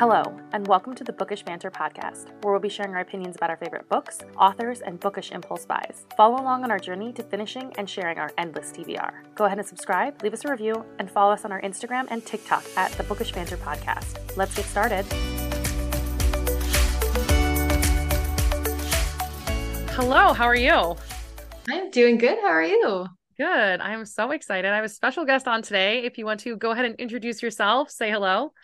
Hello, and welcome to the Bookish Banter podcast, where we'll be sharing our opinions about our favorite books, authors, and bookish impulse buys. Follow along on our journey to finishing and sharing our endless TBR. Go ahead and subscribe, leave us a review, and follow us on our Instagram and TikTok at the Bookish Banter podcast. Let's get started. Hello, how are you? I'm doing good. How are you? Good. I am so excited. I have a special guest on today. If you want to go ahead and introduce yourself, say hello.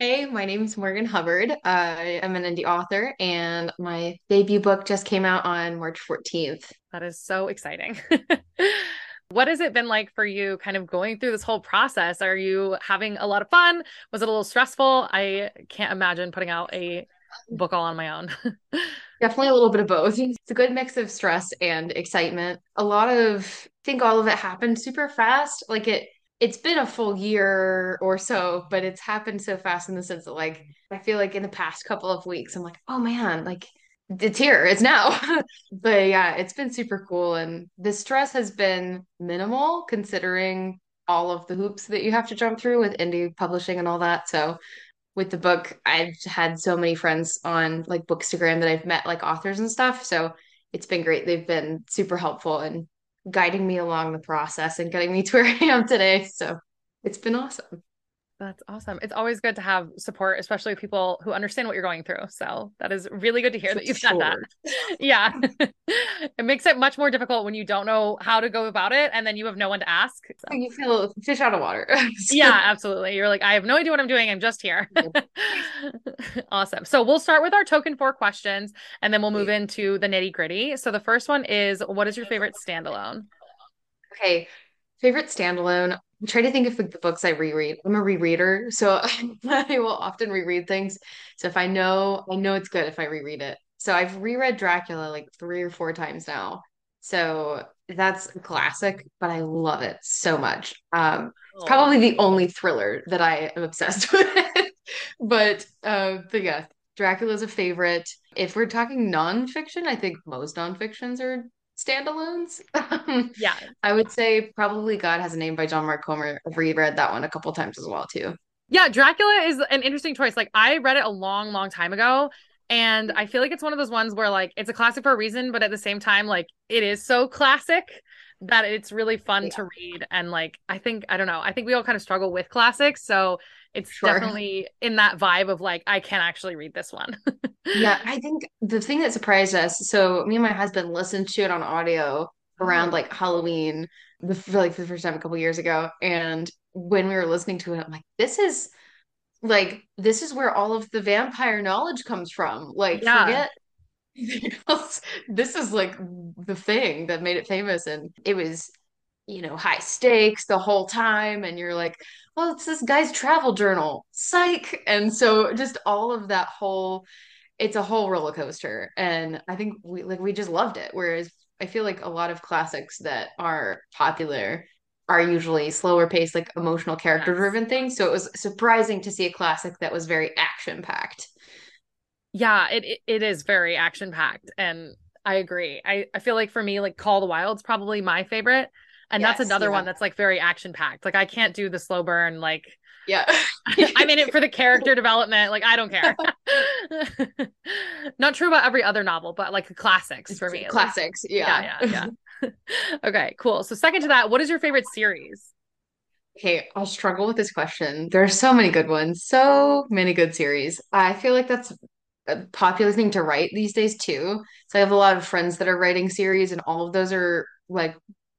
Hey, my name is Morgan Hubbard. Uh, I am an indie author, and my debut book just came out on March 14th. That is so exciting. what has it been like for you kind of going through this whole process? Are you having a lot of fun? Was it a little stressful? I can't imagine putting out a book all on my own. Definitely a little bit of both. It's a good mix of stress and excitement. A lot of, I think all of it happened super fast. Like it, it's been a full year or so, but it's happened so fast in the sense that like I feel like in the past couple of weeks, I'm like, oh man, like it's here, it's now. but yeah, it's been super cool. And the stress has been minimal considering all of the hoops that you have to jump through with indie publishing and all that. So with the book, I've had so many friends on like Bookstagram that I've met like authors and stuff. So it's been great. They've been super helpful and guiding me along the process and getting me to where I am today. So it's been awesome. That's awesome. It's always good to have support, especially people who understand what you're going through. So that is really good to hear that you've sure. that. Yeah. it makes it much more difficult when you don't know how to go about it and then you have no one to ask. So. You feel fish out of water. yeah, absolutely. You're like, I have no idea what I'm doing. I'm just here. awesome. So we'll start with our token four questions and then we'll move into the nitty gritty. So the first one is what is your favorite standalone? Okay. Favorite standalone. I'm trying to think of the books I reread. I'm a rereader, so I will often reread things. So if I know, I know it's good if I reread it. So I've reread Dracula like three or four times now. So that's a classic, but I love it so much. Um, it's probably the only thriller that I am obsessed with. but uh, but yeah, Dracula's a favorite. If we're talking nonfiction, I think most nonfictions are standalones. Um, yeah. I would say probably God Has a Name by John Mark Comer. I've reread that one a couple times as well too. Yeah, Dracula is an interesting choice. Like I read it a long, long time ago. And I feel like it's one of those ones where like it's a classic for a reason, but at the same time, like it is so classic that it's really fun yeah. to read. And like I think, I don't know, I think we all kind of struggle with classics. So it's sure. definitely in that vibe of like I can't actually read this one. yeah, I think the thing that surprised us. So me and my husband listened to it on audio around mm-hmm. like Halloween, the, for like for the first time a couple years ago, and when we were listening to it, I'm like, this is like this is where all of the vampire knowledge comes from. Like yeah. forget this is like the thing that made it famous and it was you know high stakes the whole time and you're like well, it's this guy's travel journal. Psych. And so just all of that whole it's a whole roller coaster. And I think we like we just loved it. Whereas I feel like a lot of classics that are popular are usually slower paced, like emotional character driven things. So it was surprising to see a classic that was very action packed. Yeah, it, it it is very action packed. And I agree. I, I feel like for me, like Call the Wild's probably my favorite and yes, that's another yeah. one that's like very action packed. Like I can't do the slow burn. Like yeah, I'm in it for the character development. Like I don't care. Not true about every other novel, but like classics for me. Classics, yeah, yeah, yeah. yeah. okay, cool. So second to that, what is your favorite series? Okay, I'll struggle with this question. There are so many good ones, so many good series. I feel like that's a popular thing to write these days too. So I have a lot of friends that are writing series, and all of those are like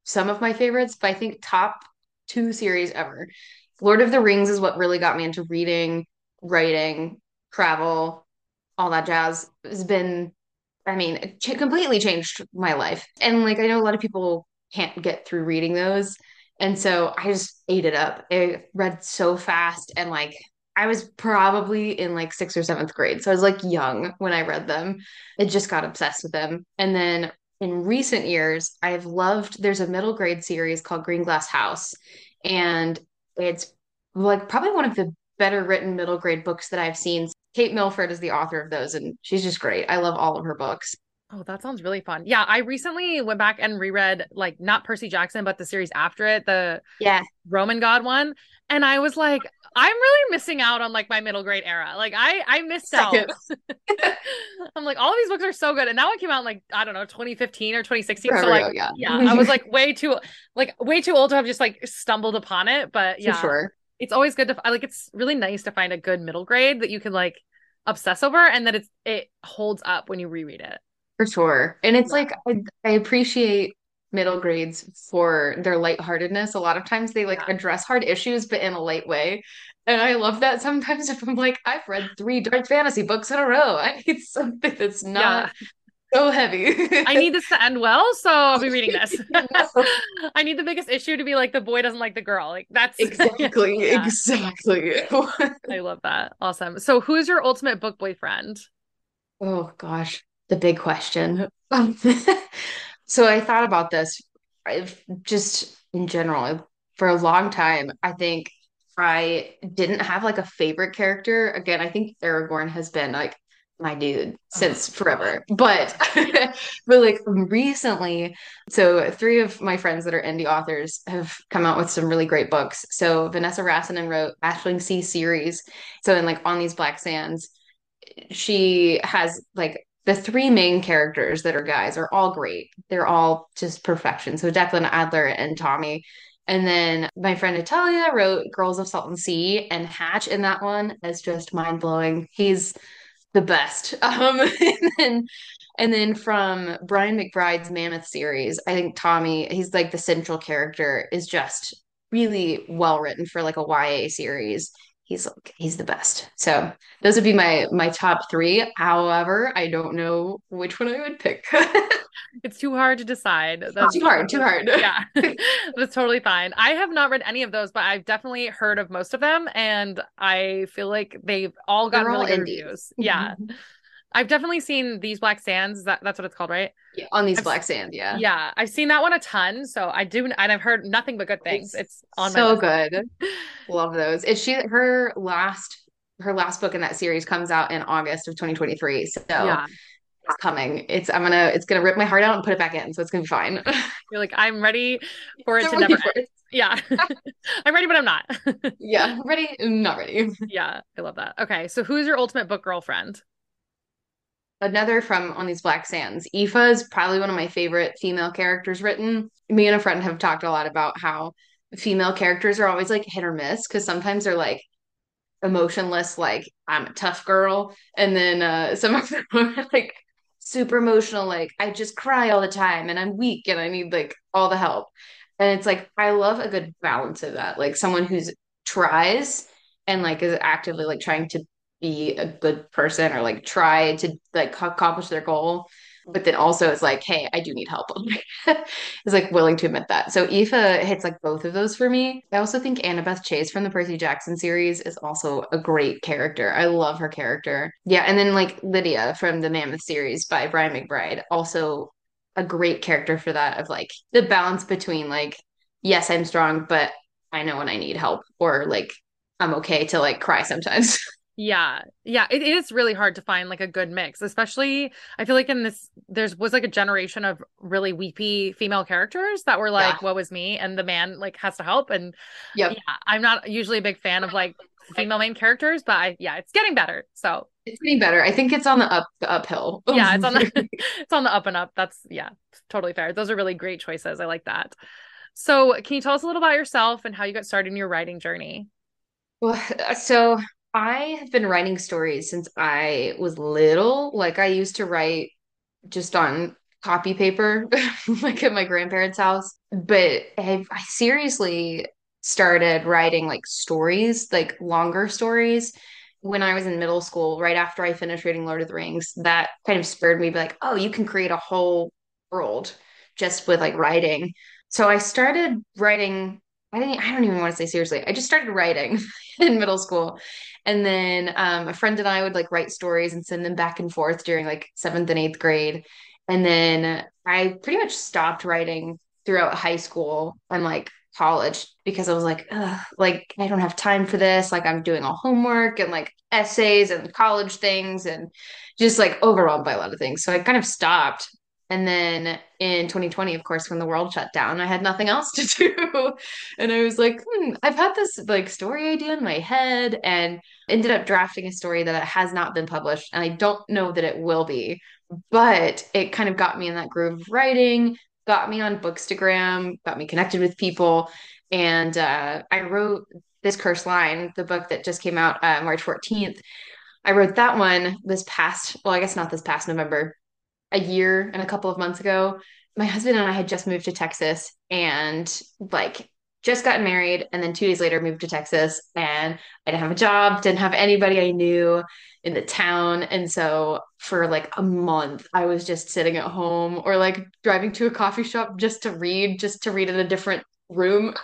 some of my favorites, but I think top two series ever. Lord of the Rings is what really got me into reading, writing, travel, all that jazz. Has been, I mean, it completely changed my life. And like, I know a lot of people can't get through reading those. And so I just ate it up. I read so fast and like I was probably in like sixth or seventh grade. So I was like young when I read them. I just got obsessed with them. And then in recent years, I've loved there's a middle grade series called Greenglass House. And it's like probably one of the better written middle grade books that I've seen. Kate Milford is the author of those, and she's just great. I love all of her books. Oh, that sounds really fun. Yeah, I recently went back and reread like not Percy Jackson, but the series after it, the yeah Roman God one, and I was like, I'm really missing out on like my middle grade era. Like I I missed Second. out. I'm like all of these books are so good, and that one came out in like I don't know 2015 or 2016. Forever so like yeah. yeah, I was like way too like way too old to have just like stumbled upon it. But yeah, sure. It's always good to like. It's really nice to find a good middle grade that you can like obsess over, and that it's it holds up when you reread it. For sure, and it's yeah. like I, I appreciate middle grades for their lightheartedness. A lot of times they like yeah. address hard issues, but in a light way. And I love that sometimes if I'm like, I've read three dark fantasy books in a row. I need something that's not yeah. so heavy. I need this to end well, so I'll be reading this. I need the biggest issue to be like the boy doesn't like the girl. Like that's exactly, yeah. exactly. I love that. Awesome. So who's your ultimate book boyfriend? Oh gosh, the big question. Um, So I thought about this I've just in general for a long time. I think I didn't have like a favorite character. Again, I think Aragorn has been like my dude oh since forever. But but like recently, so three of my friends that are indie authors have come out with some really great books. So Vanessa Rasanen wrote Ashling Sea series. So in like on these black sands, she has like the three main characters that are guys are all great. They're all just perfection. So Declan Adler and Tommy. And then my friend Natalia wrote Girls of Salton Sea and Hatch in that one is just mind blowing. He's the best. Um, and then and then from Brian McBride's Mammoth series, I think Tommy, he's like the central character, is just really well written for like a YA series he's like he's the best. So those would be my my top three. However, I don't know which one I would pick. it's too hard to decide. That's too hard. Too hard. Yeah, that's totally fine. I have not read any of those, but I've definitely heard of most of them, and I feel like they've all gotten really good reviews. Mm-hmm. Yeah. I've definitely seen these black sands. That that's what it's called, right? Yeah, on these I've, black sand. Yeah, yeah. I've seen that one a ton. So I do, and I've heard nothing but good things. It's, on so good. Love those. Is she her last her last book in that series comes out in August of 2023. So yeah. It's coming. It's I'm gonna it's gonna rip my heart out and put it back in, so it's gonna be fine. You're like I'm ready for it to never end. Yeah, I'm ready, but I'm not. yeah, ready, not ready. Yeah, I love that. Okay, so who's your ultimate book girlfriend? Another from on these black sands. Aoife is probably one of my favorite female characters written. Me and a friend have talked a lot about how female characters are always like hit or miss because sometimes they're like emotionless like i'm a tough girl and then uh some of them are like super emotional like i just cry all the time and i'm weak and i need like all the help. And it's like i love a good balance of that like someone who's tries and like is actively like trying to be a good person or like try to like accomplish their goal. But then also it's like hey i do need help. Is like willing to admit that. So Aoife hits like both of those for me. I also think annabeth chase from the percy jackson series is also a great character. I love her character. Yeah and then like lydia from the mammoth series by brian mcbride also a great character for that of like the balance between like yes i'm strong but i know when i need help or like i'm okay to like cry sometimes Yeah. Yeah. It is really hard to find like a good mix, especially I feel like in this, there's was like a generation of really weepy female characters that were like, yeah. what was me? And the man like has to help. And yep. yeah, I'm not usually a big fan of like female main characters, but I, yeah, it's getting better. So it's getting better. I think it's on the up, the uphill. yeah. It's on the, it's on the up and up. That's, yeah, totally fair. Those are really great choices. I like that. So can you tell us a little about yourself and how you got started in your writing journey? Well, uh, so I have been writing stories since I was little. Like I used to write just on copy paper, like at my grandparents' house. But I, I seriously started writing like stories, like longer stories when I was in middle school, right after I finished reading Lord of the Rings, that kind of spurred me to be like, oh, you can create a whole world just with like writing. So I started writing I didn't I don't even want to say seriously. I just started writing in middle school. And then um, a friend and I would like write stories and send them back and forth during like seventh and eighth grade. And then I pretty much stopped writing throughout high school and like college because I was like, like I don't have time for this. Like I'm doing all homework and like essays and college things and just like overwhelmed by a lot of things. So I kind of stopped. And then in 2020, of course, when the world shut down, I had nothing else to do. And I was like, hmm, I've had this like story idea in my head and ended up drafting a story that has not been published. And I don't know that it will be, but it kind of got me in that groove of writing, got me on Bookstagram, got me connected with people. And uh, I wrote This Cursed Line, the book that just came out uh, March 14th. I wrote that one this past, well, I guess not this past November, a year and a couple of months ago. My husband and I had just moved to Texas and like just gotten married and then two days later moved to Texas and I didn't have a job, didn't have anybody I knew in the town. And so for like a month, I was just sitting at home or like driving to a coffee shop just to read, just to read in a different room.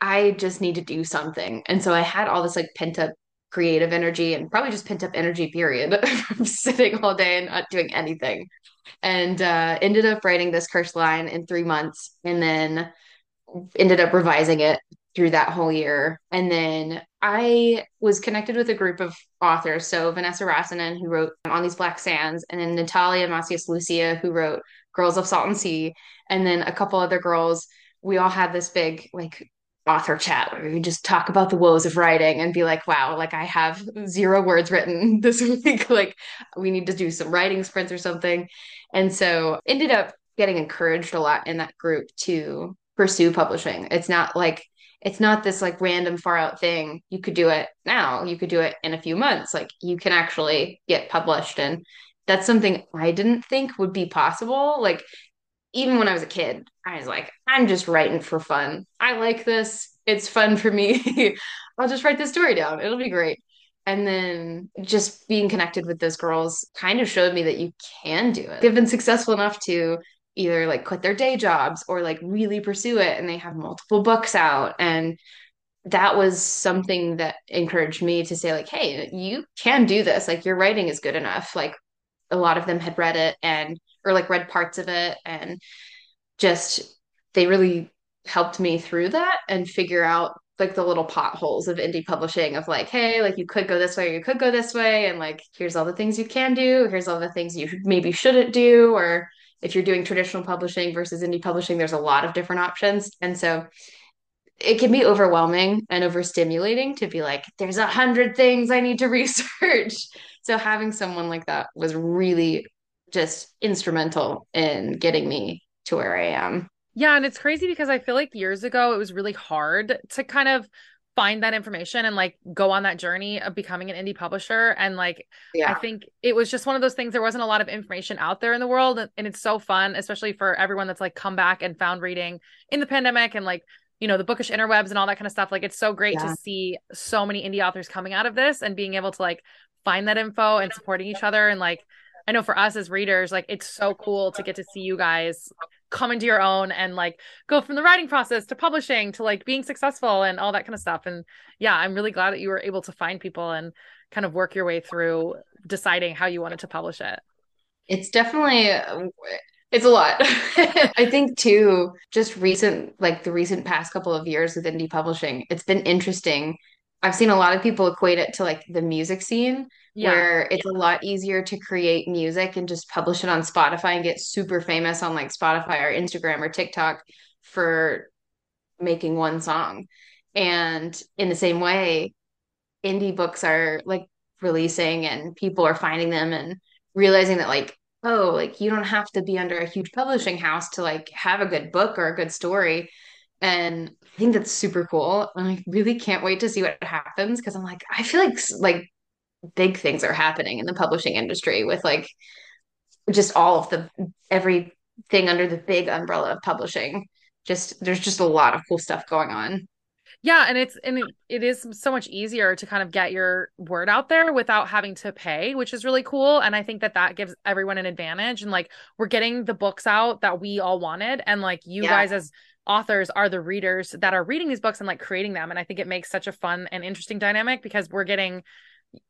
I just need to do something. And so I had all this like pent up creative energy and probably just pent up energy, period, from sitting all day and not doing anything. And uh, ended up writing this cursed line in three months and then ended up revising it through that whole year. And then I was connected with a group of authors. So Vanessa Rasanen, who wrote On These Black Sands, and then Natalia Macias Lucia, who wrote Girls of Salt and Sea, and then a couple other girls. We all had this big like author chat where we just talk about the woes of writing and be like, wow, like I have zero words written this week. like we need to do some writing sprints or something. And so ended up getting encouraged a lot in that group to pursue publishing. It's not like it's not this like random far out thing. You could do it now. You could do it in a few months. Like you can actually get published and that's something I didn't think would be possible. Like even when I was a kid, I was like, I'm just writing for fun. I like this. It's fun for me. I'll just write this story down. It'll be great. And then just being connected with those girls kind of showed me that you can do it. They've been successful enough to either like quit their day jobs or like really pursue it. And they have multiple books out. And that was something that encouraged me to say, like, hey, you can do this. Like, your writing is good enough. Like, a lot of them had read it and or like read parts of it and just they really helped me through that and figure out like the little potholes of indie publishing of like hey like you could go this way or you could go this way and like here's all the things you can do here's all the things you maybe shouldn't do or if you're doing traditional publishing versus indie publishing there's a lot of different options. And so it can be overwhelming and overstimulating to be like there's a hundred things i need to research. So having someone like that was really just instrumental in getting me to where I am. Yeah, and it's crazy because I feel like years ago it was really hard to kind of find that information and like go on that journey of becoming an indie publisher and like yeah. I think it was just one of those things there wasn't a lot of information out there in the world and it's so fun especially for everyone that's like come back and found reading in the pandemic and like you know the bookish interwebs and all that kind of stuff like it's so great yeah. to see so many indie authors coming out of this and being able to like find that info and supporting each other and like I know for us as readers, like it's so cool to get to see you guys come into your own and like go from the writing process to publishing to like being successful and all that kind of stuff. And yeah, I'm really glad that you were able to find people and kind of work your way through deciding how you wanted to publish it. It's definitely uh, it's a lot. I think too, just recent like the recent past couple of years with indie publishing, it's been interesting. I've seen a lot of people equate it to like the music scene yeah. where it's a lot easier to create music and just publish it on Spotify and get super famous on like Spotify or Instagram or TikTok for making one song. And in the same way, indie books are like releasing and people are finding them and realizing that like oh like you don't have to be under a huge publishing house to like have a good book or a good story and i think that's super cool and i really can't wait to see what happens because i'm like i feel like like big things are happening in the publishing industry with like just all of the everything under the big umbrella of publishing. Just there's just a lot of cool stuff going on. Yeah, and it's and it, it is so much easier to kind of get your word out there without having to pay, which is really cool. And I think that that gives everyone an advantage. And like we're getting the books out that we all wanted, and like you yeah. guys as authors are the readers that are reading these books and like creating them. And I think it makes such a fun and interesting dynamic because we're getting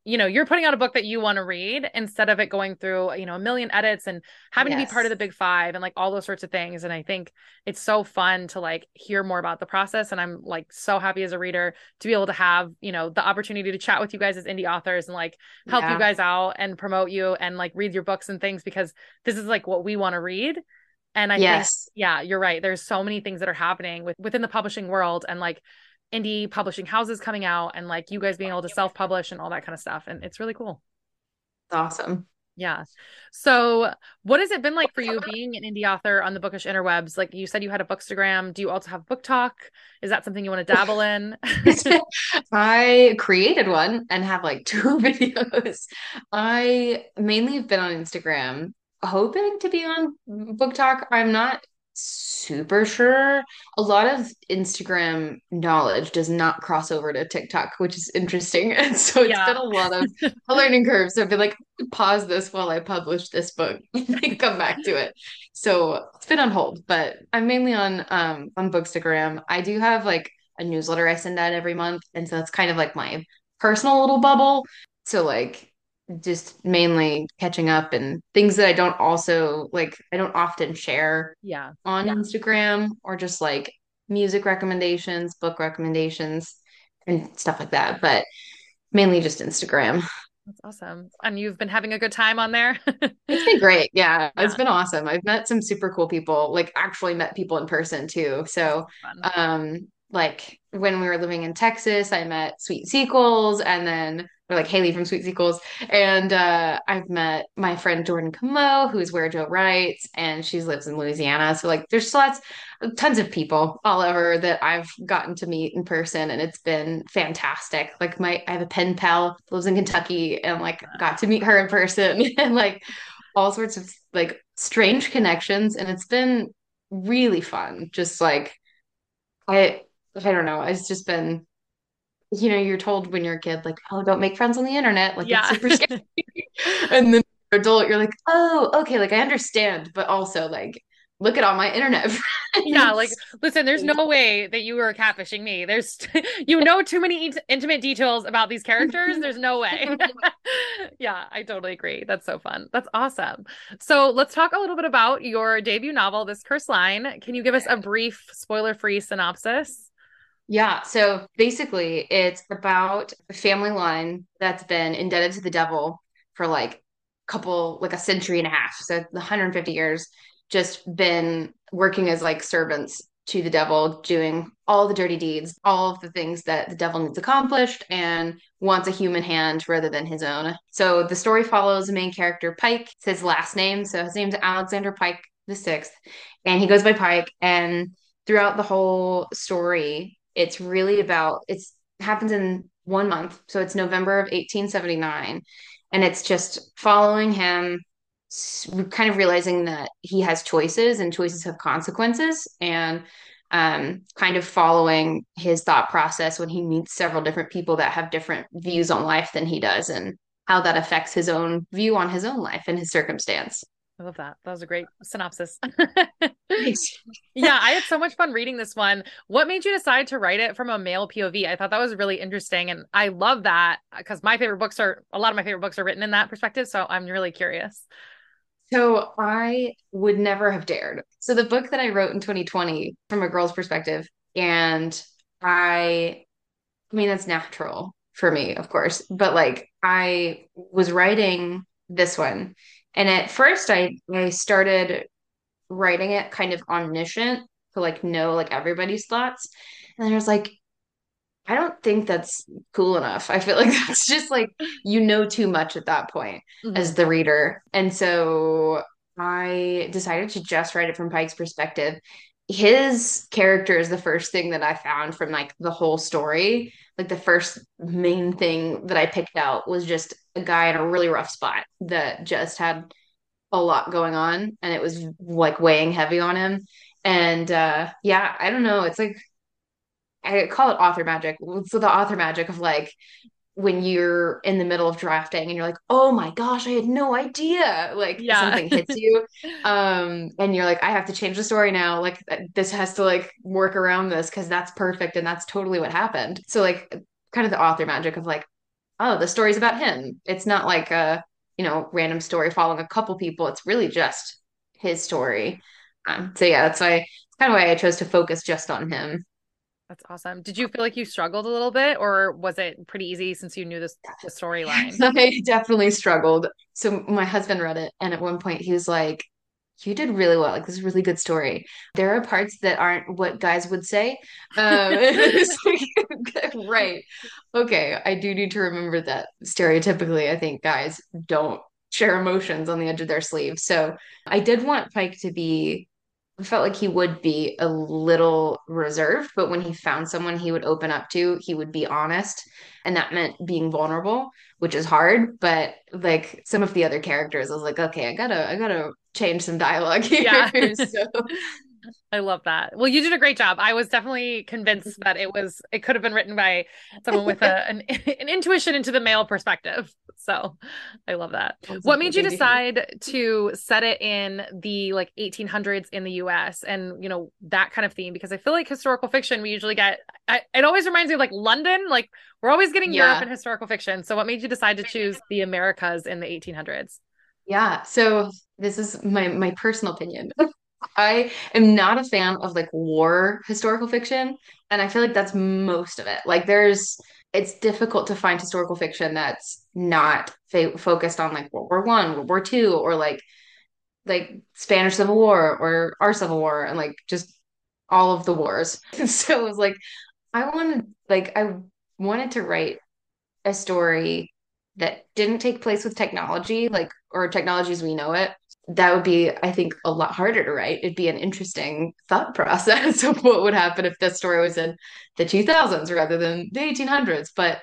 you know, you're putting out a book that you want to read instead of it going through, you know, a million edits and having yes. to be part of the big five and like all those sorts of things. And I think it's so fun to like hear more about the process. And I'm like so happy as a reader to be able to have, you know, the opportunity to chat with you guys as indie authors and like help yeah. you guys out and promote you and like read your books and things because this is like what we want to read. And I yes. think, yeah, you're right. There's so many things that are happening with within the publishing world and like indie publishing houses coming out and like you guys being able to self-publish and all that kind of stuff. And it's really cool. Awesome. Yeah. So what has it been like for you being an indie author on the bookish interwebs? Like you said you had a bookstagram. Do you also have BookTok? is that something you want to dabble in? I created one and have like two videos. I mainly have been on instagram hoping to be on BookTok. i'm not super sure. A lot of Instagram knowledge does not cross over to TikTok, which is interesting. And so it's yeah. been a lot of a learning curve. So I've been like, pause this while I publish this book and come back to it. So it's been on hold, but I'm mainly on um on Bookstagram. I do have like a newsletter I send out every month. And so that's kind of like my personal little bubble. So like just mainly catching up and things that I don't also like I don't often share yeah on yeah. Instagram or just like music recommendations, book recommendations and stuff like that, but mainly just Instagram. That's awesome. And you've been having a good time on there? it's been great. Yeah, yeah, it's been awesome. I've met some super cool people, like actually met people in person too. So um like when we were living in Texas, I met Sweet Sequels and then or like Haley from Sweet Sequels. And uh, I've met my friend Jordan Camo, who's where Joe writes, and she lives in Louisiana. So like there's lots tons of people all over that I've gotten to meet in person and it's been fantastic. Like my I have a pen pal lives in Kentucky and like got to meet her in person and like all sorts of like strange connections and it's been really fun. Just like I I don't know. It's just been you know, you're told when you're a kid, like, oh, don't make friends on the internet. Like, yeah. it's super scary. and then you're adult, you're like, oh, okay, like I understand, but also like, look at all my internet friends. Yeah, like, listen, there's no way that you were catfishing me. There's, you know, too many intimate details about these characters. There's no way. yeah, I totally agree. That's so fun. That's awesome. So let's talk a little bit about your debut novel, This Cursed Line. Can you give us a brief, spoiler free synopsis? Yeah, so basically, it's about a family line that's been indebted to the devil for like a couple, like a century and a half. So 150 years, just been working as like servants to the devil, doing all the dirty deeds, all of the things that the devil needs accomplished, and wants a human hand rather than his own. So the story follows the main character, Pike. It's his last name. So his name's Alexander Pike the Sixth, and he goes by Pike. And throughout the whole story, it's really about it's happens in one month. So it's November of 1879. And it's just following him, kind of realizing that he has choices and choices have consequences. And um, kind of following his thought process when he meets several different people that have different views on life than he does and how that affects his own view on his own life and his circumstance. I love that. That was a great synopsis. yeah, I had so much fun reading this one. What made you decide to write it from a male POV? I thought that was really interesting. And I love that because my favorite books are a lot of my favorite books are written in that perspective. So I'm really curious. So I would never have dared. So the book that I wrote in 2020 from a girl's perspective, and I, I mean, that's natural for me, of course, but like I was writing this one and at first I I started writing it kind of omniscient to like know like everybody's thoughts. And then I was like, I don't think that's cool enough. I feel like that's just like you know too much at that point mm-hmm. as the reader. And so I decided to just write it from Pike's perspective. His character is the first thing that I found from like the whole story. Like the first main thing that I picked out was just a guy in a really rough spot that just had a lot going on and it was like weighing heavy on him. And uh yeah, I don't know. It's like I call it author magic. So the author magic of like when you're in the middle of drafting and you're like, oh my gosh, I had no idea. Like yeah. something hits you. um, and you're like, I have to change the story now. Like this has to like work around this because that's perfect and that's totally what happened. So like kind of the author magic of like, oh, the story's about him. It's not like a, you know, random story following a couple people. It's really just his story. Um, so yeah, that's why it's kind of why I chose to focus just on him. That's awesome. Did you feel like you struggled a little bit, or was it pretty easy since you knew this the storyline? I definitely struggled. So my husband read it, and at one point he was like, "You did really well. Like this is a really good story. There are parts that aren't what guys would say." Um, right. Okay, I do need to remember that stereotypically, I think guys don't share emotions on the edge of their sleeve. So I did want Pike to be felt like he would be a little reserved, but when he found someone he would open up to, he would be honest. And that meant being vulnerable, which is hard. But like some of the other characters, I was like, okay, I gotta, I gotta change some dialogue here. Yeah. so I love that. Well, you did a great job. I was definitely convinced mm-hmm. that it was it could have been written by someone with a an, an intuition into the male perspective. So I love that. That's what made you decide to set it in the like 1800s in the US and you know that kind of theme because I feel like historical fiction we usually get I, it always reminds me of like London like we're always getting yeah. Europe in historical fiction. So what made you decide to choose the Americas in the 1800s? Yeah, so this is my my personal opinion. I am not a fan of like war historical fiction, and I feel like that's most of it. Like there's it's difficult to find historical fiction that's not fa- focused on like World War One, World War Two, or like like Spanish Civil War or our Civil War, and like just all of the wars. so it was like I wanted like I wanted to write a story that didn't take place with technology, like or technology as we know it, that would be, I think, a lot harder to write. It'd be an interesting thought process of what would happen if this story was in the 2000s rather than the 1800s. But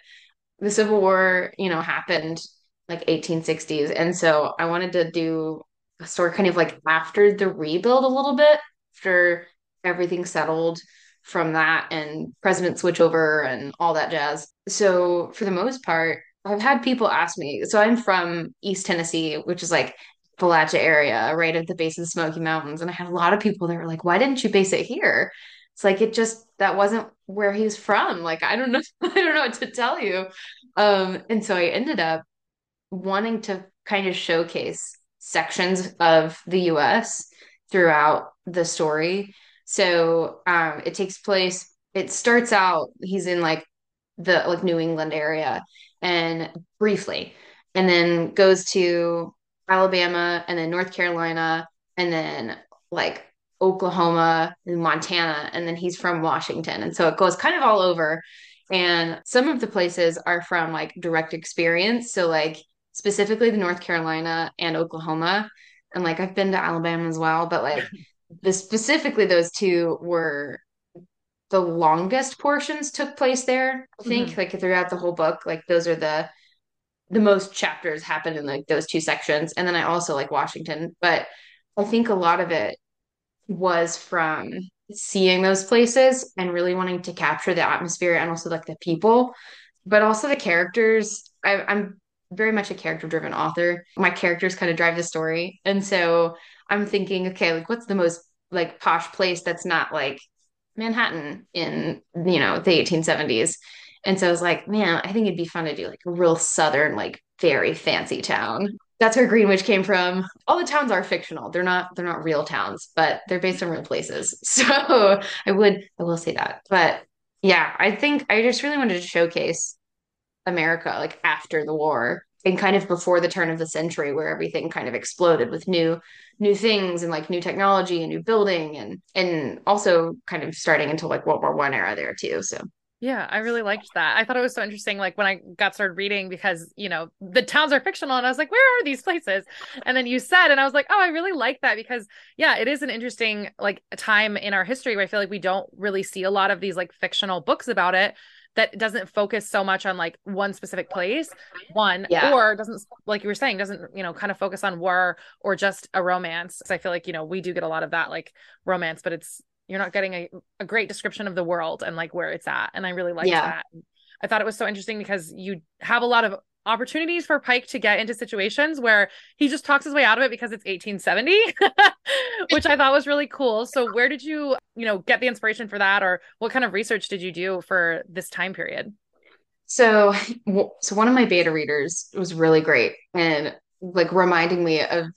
the Civil War, you know, happened like 1860s. And so I wanted to do a story kind of like after the rebuild a little bit, after everything settled from that and president switchover and all that jazz. So for the most part, I've had people ask me. So I'm from East Tennessee, which is like Appalachia area, right at the base of the Smoky Mountains. And I had a lot of people that were like, why didn't you base it here? It's like it just that wasn't where he's from. Like I don't know, I don't know what to tell you. Um, and so I ended up wanting to kind of showcase sections of the US throughout the story. So um, it takes place, it starts out, he's in like the like New England area and briefly, and then goes to Alabama and then North Carolina and then like Oklahoma and Montana and then he's from Washington. And so it goes kind of all over. And some of the places are from like direct experience. So like specifically the North Carolina and Oklahoma. And like I've been to Alabama as well but like the specifically those two were the longest portions took place there I think mm-hmm. like throughout the whole book. Like those are the the most chapters happen in like those two sections. And then i also like washington but i think a lot of it was from seeing those places and really wanting to capture the atmosphere and also like the people but also the characters. I, i'm very much a character driven author. My characters kind of drive the story. And so i'm thinking okay like what's the most like posh place that's not like manhattan in you know the 1870s and so I was like, man, I think it'd be fun to do like a real southern, like very fancy town. That's where Greenwich came from. All the towns are fictional. They're not they're not real towns, but they're based on real places. So I would I will say that. But yeah, I think I just really wanted to showcase America like after the war and kind of before the turn of the century where everything kind of exploded with new new things and like new technology and new building and and also kind of starting into like World War One era there too. So yeah, I really liked that. I thought it was so interesting. Like when I got started reading, because you know the towns are fictional, and I was like, "Where are these places?" And then you said, and I was like, "Oh, I really like that because yeah, it is an interesting like time in our history where I feel like we don't really see a lot of these like fictional books about it that doesn't focus so much on like one specific place, one yeah. or doesn't like you were saying doesn't you know kind of focus on war or just a romance. Because I feel like you know we do get a lot of that like romance, but it's you're not getting a, a great description of the world and like where it's at and i really liked yeah. that. I thought it was so interesting because you have a lot of opportunities for pike to get into situations where he just talks his way out of it because it's 1870 which i thought was really cool. So where did you you know get the inspiration for that or what kind of research did you do for this time period? So, so one of my beta readers was really great and like reminding me of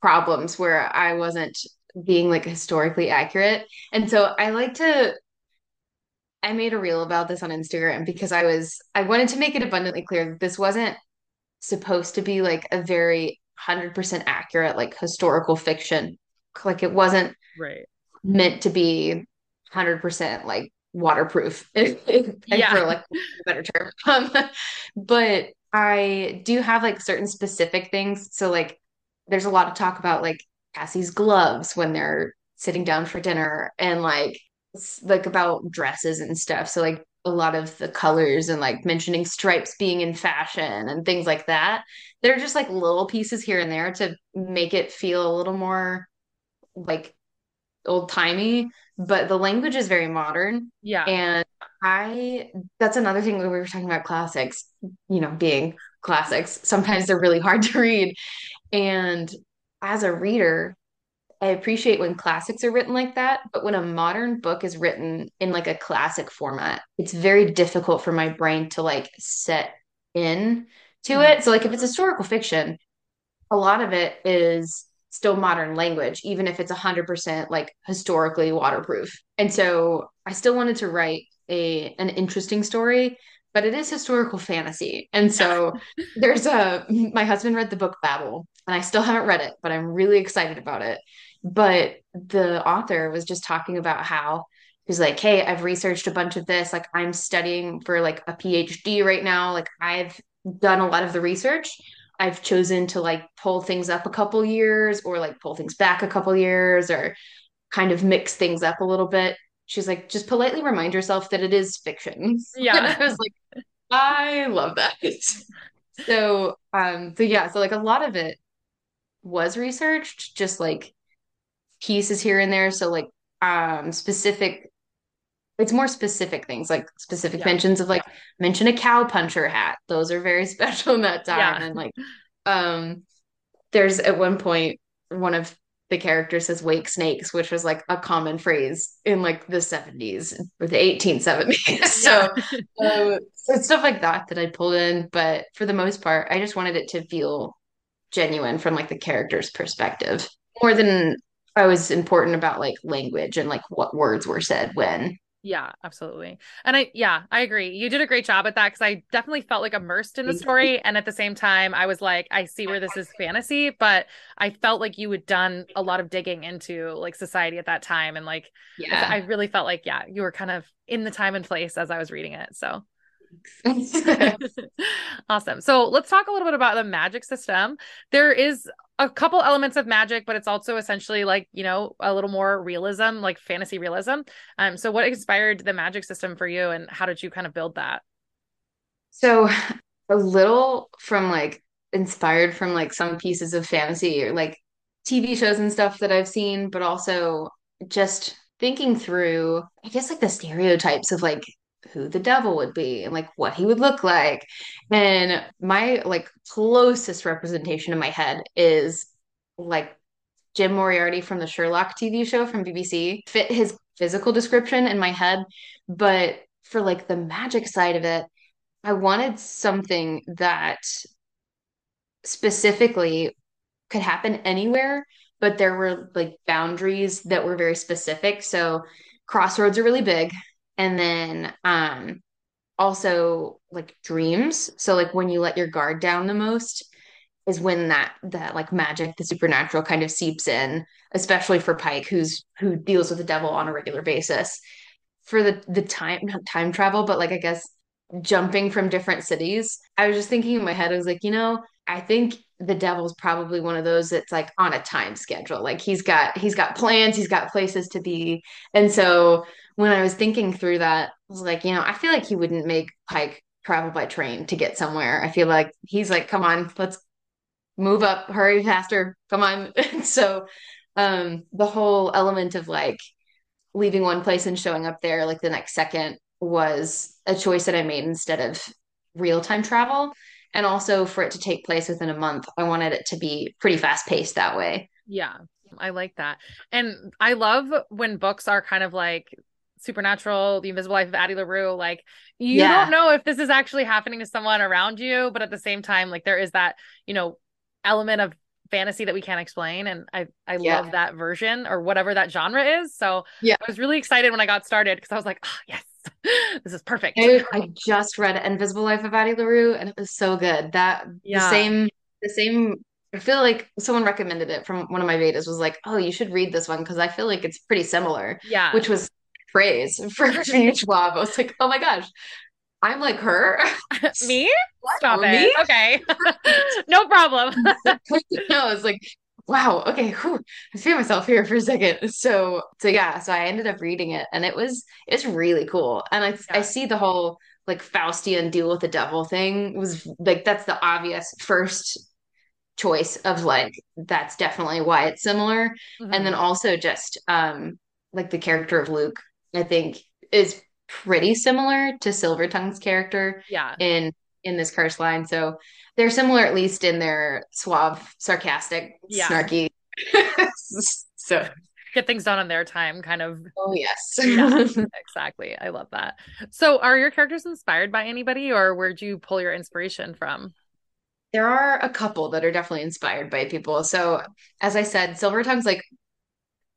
problems where I wasn't being like historically accurate. And so I like to I made a reel about this on Instagram because I was I wanted to make it abundantly clear that this wasn't supposed to be like a very 100% accurate like historical fiction. Like it wasn't Right. meant to be 100% like waterproof Yeah. for like a better term. Um, but I do have like certain specific things. So like there's a lot of talk about like Cassie's gloves when they're sitting down for dinner and like like about dresses and stuff. So like a lot of the colors and like mentioning stripes being in fashion and things like that. They're just like little pieces here and there to make it feel a little more like old timey, but the language is very modern. Yeah. And I, that's another thing when we were talking about classics, you know, being classics. Sometimes they're really hard to read. And as a reader, I appreciate when classics are written like that, but when a modern book is written in like a classic format, it's very difficult for my brain to like set in to Mhm. it. So like if it's historical fiction, a lot of it is still modern language, even if it's 100% like historically waterproof. And so I still wanted to write a an interesting story, but it is historical fantasy. And so there's a my husband read the book Babel, and I still haven't read it, but I'm really excited about it. But the author was just talking about how he's like, "Hey, I've researched a bunch of this. Like I'm studying for like a PhD right now. Like I've done a lot of the research." I've chosen to like pull things up a couple years or like pull things back a couple years or kind of mix things up a little bit. She's like, just politely remind yourself that it is fiction. And Yeah. I was like, I love that. So, um, so yeah, so like a lot of it was researched, just like pieces here and there. So like um specific it's more specific things like specific Yeah. mentions of like mention a cow puncher hat. Those are very special in that time. Yeah. And like um there's at one point one of the characters says wake snakes, which was like a common phrase in like the 70s or the 1870s. Yeah. so, uh, so it's stuff like that that I pulled in. But for the most part, I just wanted it to feel genuine from like the character's perspective more than I was important about like language and like what words were said when. Yeah, absolutely. And I, yeah, I agree. You did a great job at that because I definitely felt like immersed in the story. And at the same time, I was like, I see where this is fantasy, but I felt like you had done a lot of digging into like society at that time. And like, I, I really felt like, yeah, you were kind of in the time and place as I was reading it. So. Awesome. So let's talk a little bit about the magic system. There is a couple elements of magic, but it's also essentially like, you know, a little more realism, like fantasy realism. Um, so what inspired the magic system for you and how did you kind of build that? So a little from like inspired from like some pieces of fantasy or like TV shows and stuff that I've seen, but also just thinking through, I guess like the stereotypes of like who the devil would be and like what he would look like. And my like closest representation in my head is like Jim Moriarty from the Sherlock TV show from BBC fit his physical description in my head, but for like the magic side of it, I wanted something that specifically could happen anywhere, but there were like boundaries that were very specific. So crossroads are really big. And then um also like dreams. So like when you let your guard down the most is when that that like magic, the supernatural kind of seeps in, especially for Pike, who's who deals with the devil on a regular basis. For the the time not time travel, but like I guess jumping from different cities. I was just thinking in my head, I was like, you know, I think the devil's probably one of those that's like on a time schedule. Like he's got he's got plans, he's got places to be. And so when I was thinking through that, I was like, you know, I feel like he wouldn't make Pike travel by train to get somewhere. I feel like he's like, come on, let's move up, hurry faster, come on. so um the whole element of like leaving one place and showing up there like the next second was a choice that I made instead of real time travel. And also for it to take place within a month, I wanted it to be pretty fast paced that way. Yeah, I like that. And I love when books are kind of like Supernatural, The Invisible Life of Addie LaRue, like you Yeah. don't know if this is actually happening to someone around you, but at the same time, like there is that, you know, element of fantasy that we can't explain. And I I Yeah. love that version or whatever that genre is. So Yeah. I was really excited when I got started because I was like, oh, yes, this is perfect. I, I just read Invisible Life of Addie LaRue and it was so good. That the same the same I feel like someone recommended it from one of my betas was like, "Oh, you should read this one because I feel like it's pretty similar." Yeah. Which was praise for Schwab. I was like, "Oh my gosh, I'm like her." Me? Stop Or it. me? Okay. no problem. no, it's like, wow, okay, whew, I feel myself here for a second. So, so yeah, so I ended up reading it, and it was it's really cool. And I I see the whole like Faustian deal with the devil thing was like that's the obvious first choice of like that's definitely why it's similar. And then also just um like the character of Luke, I think is pretty similar to Silver Tongue's character Yeah. in in This Cursed Line. So they're similar at least in their suave, sarcastic, Yeah. snarky. so Get things done on their time, kind of. oh yes. Yeah. Exactly. I love that. So, are your characters inspired by anybody, or where'd you pull your inspiration from? There are a couple that are definitely inspired by people. So as I said, silver tongue's like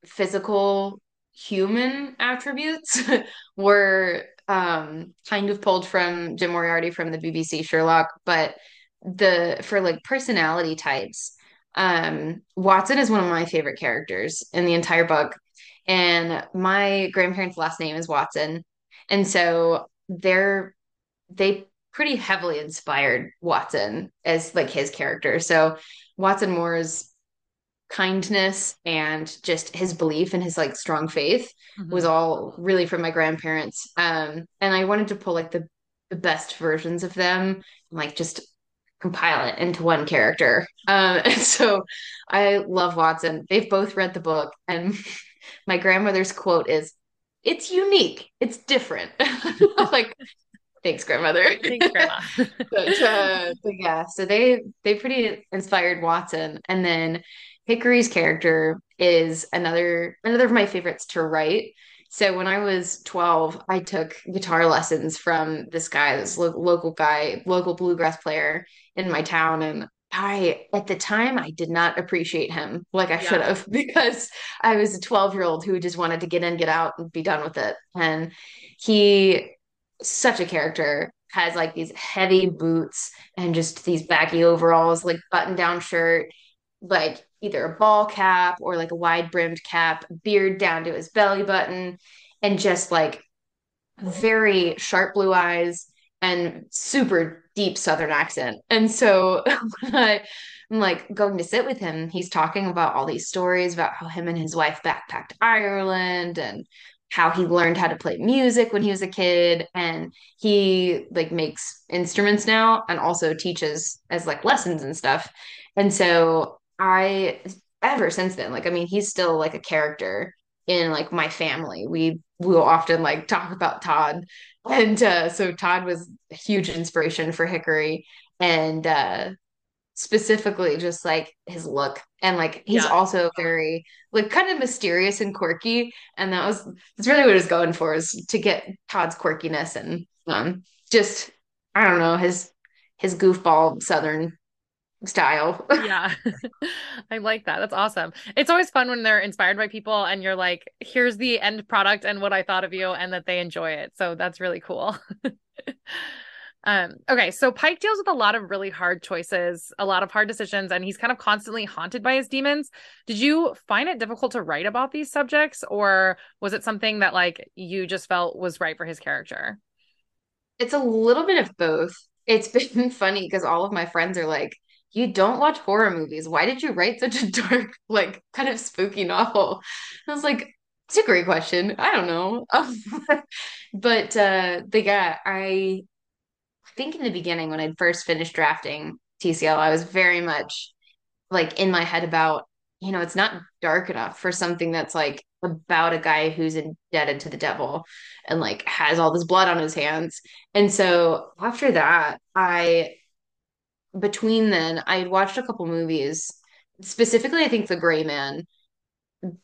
physical human attributes were um kind of pulled from Jim Moriarty from the BBC Sherlock, but the for like personality types, um Watson is one of my favorite characters in the entire book. And my grandparents' last name is Watson. And so they're they pretty heavily inspired Watson as like his character. So Watson Moore's kindness and just his belief and his like strong faith was Mhm. all really from my grandparents. Um, and I wanted to pull like the the best versions of them and like just compile it into one character. Um, and so I love Watson. They've both read the book, and my grandmother's quote is, "It's unique. It's different." Like, thanks, grandmother. Thanks, Grandma. But, uh, but yeah, so they they pretty inspired Watson, and then Hickory's character is another another of my favorites to write. So when I was 12, I took guitar lessons from this guy, this lo local guy, local bluegrass player in my town, and I at the time I did not appreciate him like I should have because I was a 12 year old who just wanted to get in, get out, and be done with it. And he such a character has like these heavy boots and just these baggy overalls, like button down shirt, like either a ball cap or like a wide brimmed cap, beard down to his belly button, and just like very sharp blue eyes and super deep Southern accent. And so I'm like going to sit with him, he's talking about all these stories about how him and his wife backpacked Ireland and how he learned how to play music when he was a kid and he like makes instruments now and also teaches as like lessons and stuff. And so I ever since then, like I mean, he's still like a character in like my family. We will often like talk about Todd and uh, so Todd was a huge inspiration for Hickory and uh, specifically just like his look. And like he's Yeah. also very like kind of mysterious and quirky. And that was that's really what I was going for is to get Todd's quirkiness and um just I don't know, his his goofball southern style. Yeah. I like that. That's awesome. It's always fun when they're inspired by people and you're like, here's the end product and what I thought of you and that they enjoy it. So that's really cool. Um, okay, so Pike deals with a lot of really hard choices, a lot of hard decisions, and he's kind of constantly haunted by his demons. Did you find it difficult to write about these subjects, or was it something that like you just felt was right for his character? It's a little bit of both. It's been funny because all of my friends are like, you don't watch horror movies. Why did you write such a dark, like kind of spooky novel? I was like, it's a great question. I don't know. But uh the yeah, I think in the beginning when I'd first finished drafting TCL, I was very much like in my head about, you know, it's not dark enough for something that's like about a guy who's indebted to the devil and like has all this blood on his hands. And so after that, I between then I watched a couple movies. Specifically, I think The Gray Man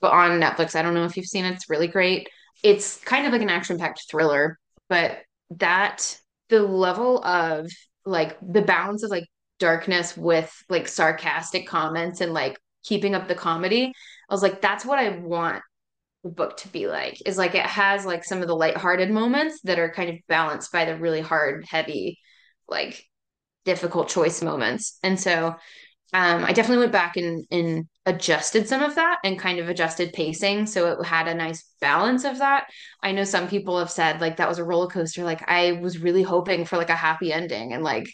on Netflix. I don't know if you've seen it. It's really great. it's kind of like an action-packed thriller, but that the level of like the balance of like darkness with like sarcastic comments and like keeping up the comedy, I was like, that's what I want the book to be like. Is like it has like some of the lighthearted moments that are kind of balanced by the really hard, heavy, like difficult choice moments. And so um, I definitely went back and, and adjusted some of that and kind of adjusted pacing so it had a nice balance of that. I know some people have said like that was a roller coaster. Like I was really hoping for like a happy ending and like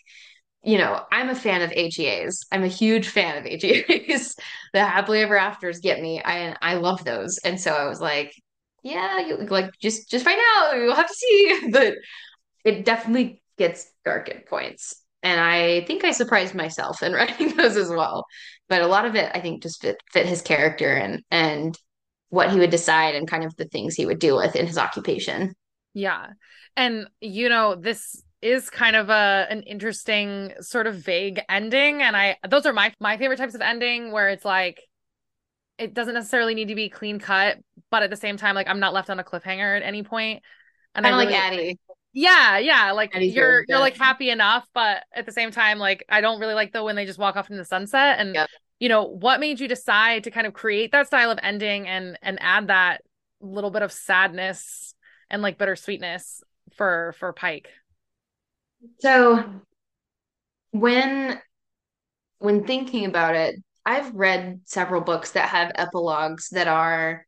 you know, I'm a fan of HEAs. I'm a huge fan of HEAs. the happily ever afters get me. I I love those. And so I was like, yeah, you, like just just find out. You'll have to see. But it definitely gets dark at points. And I think I surprised myself in writing those as well. But a lot of it I think just fit fit his character and and what he would decide and kind of the things he would deal with in his occupation. Yeah. And you know, this is kind of a an interesting sort of vague ending and I those are my my favorite types of ending where it's like it doesn't necessarily need to be clean cut, but at the same time like I'm not left on a cliffhanger at any point. And kind really, like Addie. Yeah, yeah. Like Addie's you're you're like happy enough, but at the same time, like I don't really like though when they just walk off into the sunset. And yep. you know, what made you decide to kind of create that style of ending and and add that little bit of sadness and like bittersweetness for for Pike? So when when thinking about it, I've read several books that have epilogues that are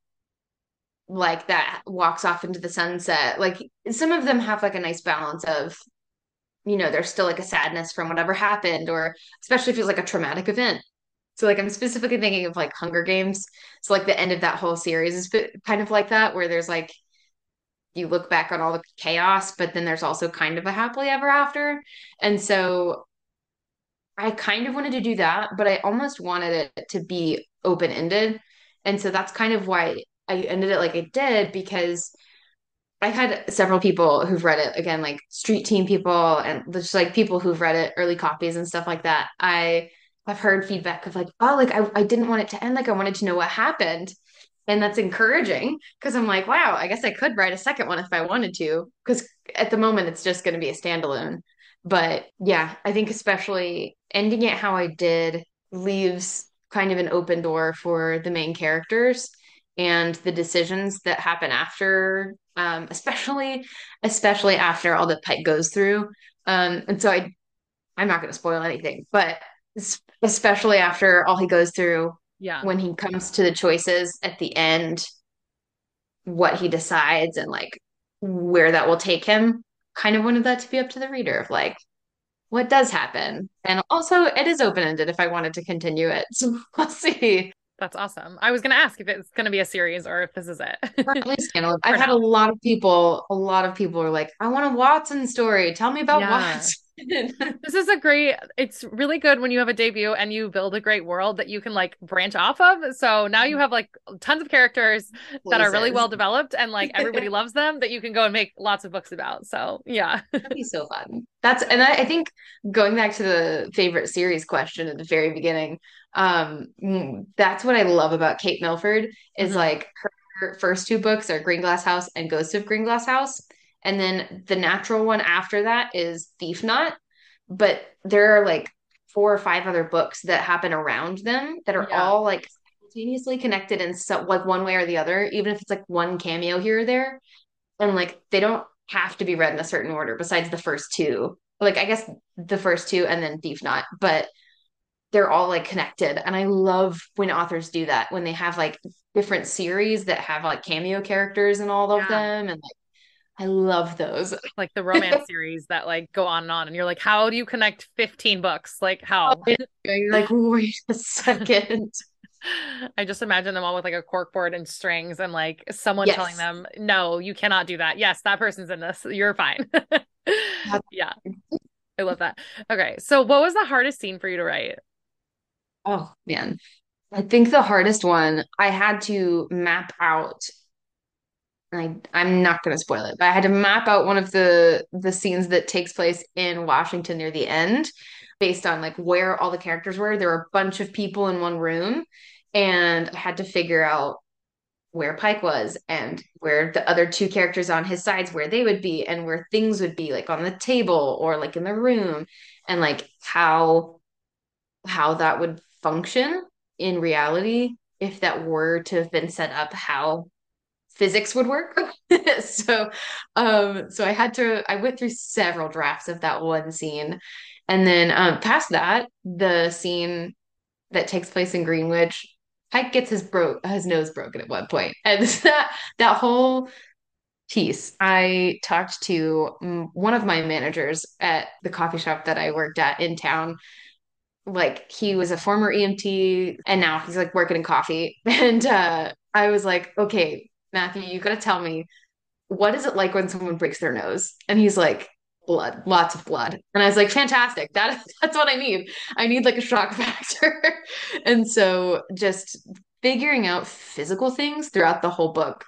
like that walks off into the sunset. Like some of them have like a nice balance of, you know, there's still like a sadness from whatever happened, or especially if it's like a traumatic event. So like I'm specifically thinking of like Hunger Games. So like the end of that whole series is kind of like that, where there's like you look back on all the chaos, but then there's also kind of a happily ever after. And so I kind of wanted to do that, but I almost wanted it to be open ended. And so that's kind of why I ended it like I did because I've had several people who've read it again, like street team people and just like people who've read it, early copies and stuff like that. I I've heard feedback of like, oh, like I, I didn't want it to end. Like I wanted to know what happened. And that's encouraging because I'm like, wow, I guess I could write a second one if I wanted to. Because at the moment, it's just going to be a standalone. But yeah, I think especially ending it how I did leaves kind of an open door for the main characters and the decisions that happen after, um, especially especially after all that Pike goes through. Um, and so I, I'm not going to spoil anything, but especially after all he goes through, yeah, when he comes to the choices at the end, what he decides and like where that will take him. Kind of wanted that to be up to the reader of like, what does happen. And also, it is open ended if I wanted to continue it. So we'll see. That's awesome. I was going to ask if it's going to be a series or if this is it. I've had a lot of people, a lot of people are like, I want a Watson story. Tell me about yeah. Watson. this is a great it's really good when you have a debut and you build a great world that you can like branch off of. So now you have like tons of characters that are really well developed and like everybody loves them that you can go and make lots of books about. So yeah. That'd be so fun. That's and I, I think going back to the favorite series question at the very beginning um mm, that's what i love about kate milford is mm-hmm. like her, her first two books are Greenglass House and ghost of Greenglass House and then the natural one after that is Thief Knot. But there are like four or five other books that happen around them that are yeah. all like simultaneously connected in so like one way or the other, even if it's like one cameo here or there. And like they don't have to be read in a certain order besides the first two. Like I guess the first two and then Thief Knot, but they're all like connected. And I love when authors do that when they have like different series that have like cameo characters in all of them and like I love those. Like the romance series that like go on and on. And you're like, how do you connect 15 books? Like how? Oh, you're like, wait a second. I just imagine them all with like a corkboard and strings and like someone yes. telling them, no, you cannot do that. Yes, that person's in this. You're fine. yeah. I love that. Okay. So what was the hardest scene for you to write? Oh man. I think the hardest one I had to map out I I'm not going to spoil it, but I had to map out one of the the scenes that takes place in Washington near the end based on like where all the characters were. There were a bunch of people in one room and I had to figure out where Pike was and where the other two characters on his sides where they would be and where things would be like on the table or like in the room and like how how that would function in reality if that were to have been set up how physics would work so um so I had to I went through several drafts of that one scene and then um past that the scene that takes place in Greenwich Pike gets his bro his nose broken at one point, and that that whole piece. I talked to mm, one of my managers at the coffee shop that I worked at in town. Like he was a former EMT, and now he's like working in coffee. And uh, I was like, okay, Matthew, you got to tell me what is it like when someone breaks their nose? And he's like, blood, lots of blood. And I was like, fantastic. That that's what I need. I need like a shock factor. and so just figuring out physical things throughout the whole book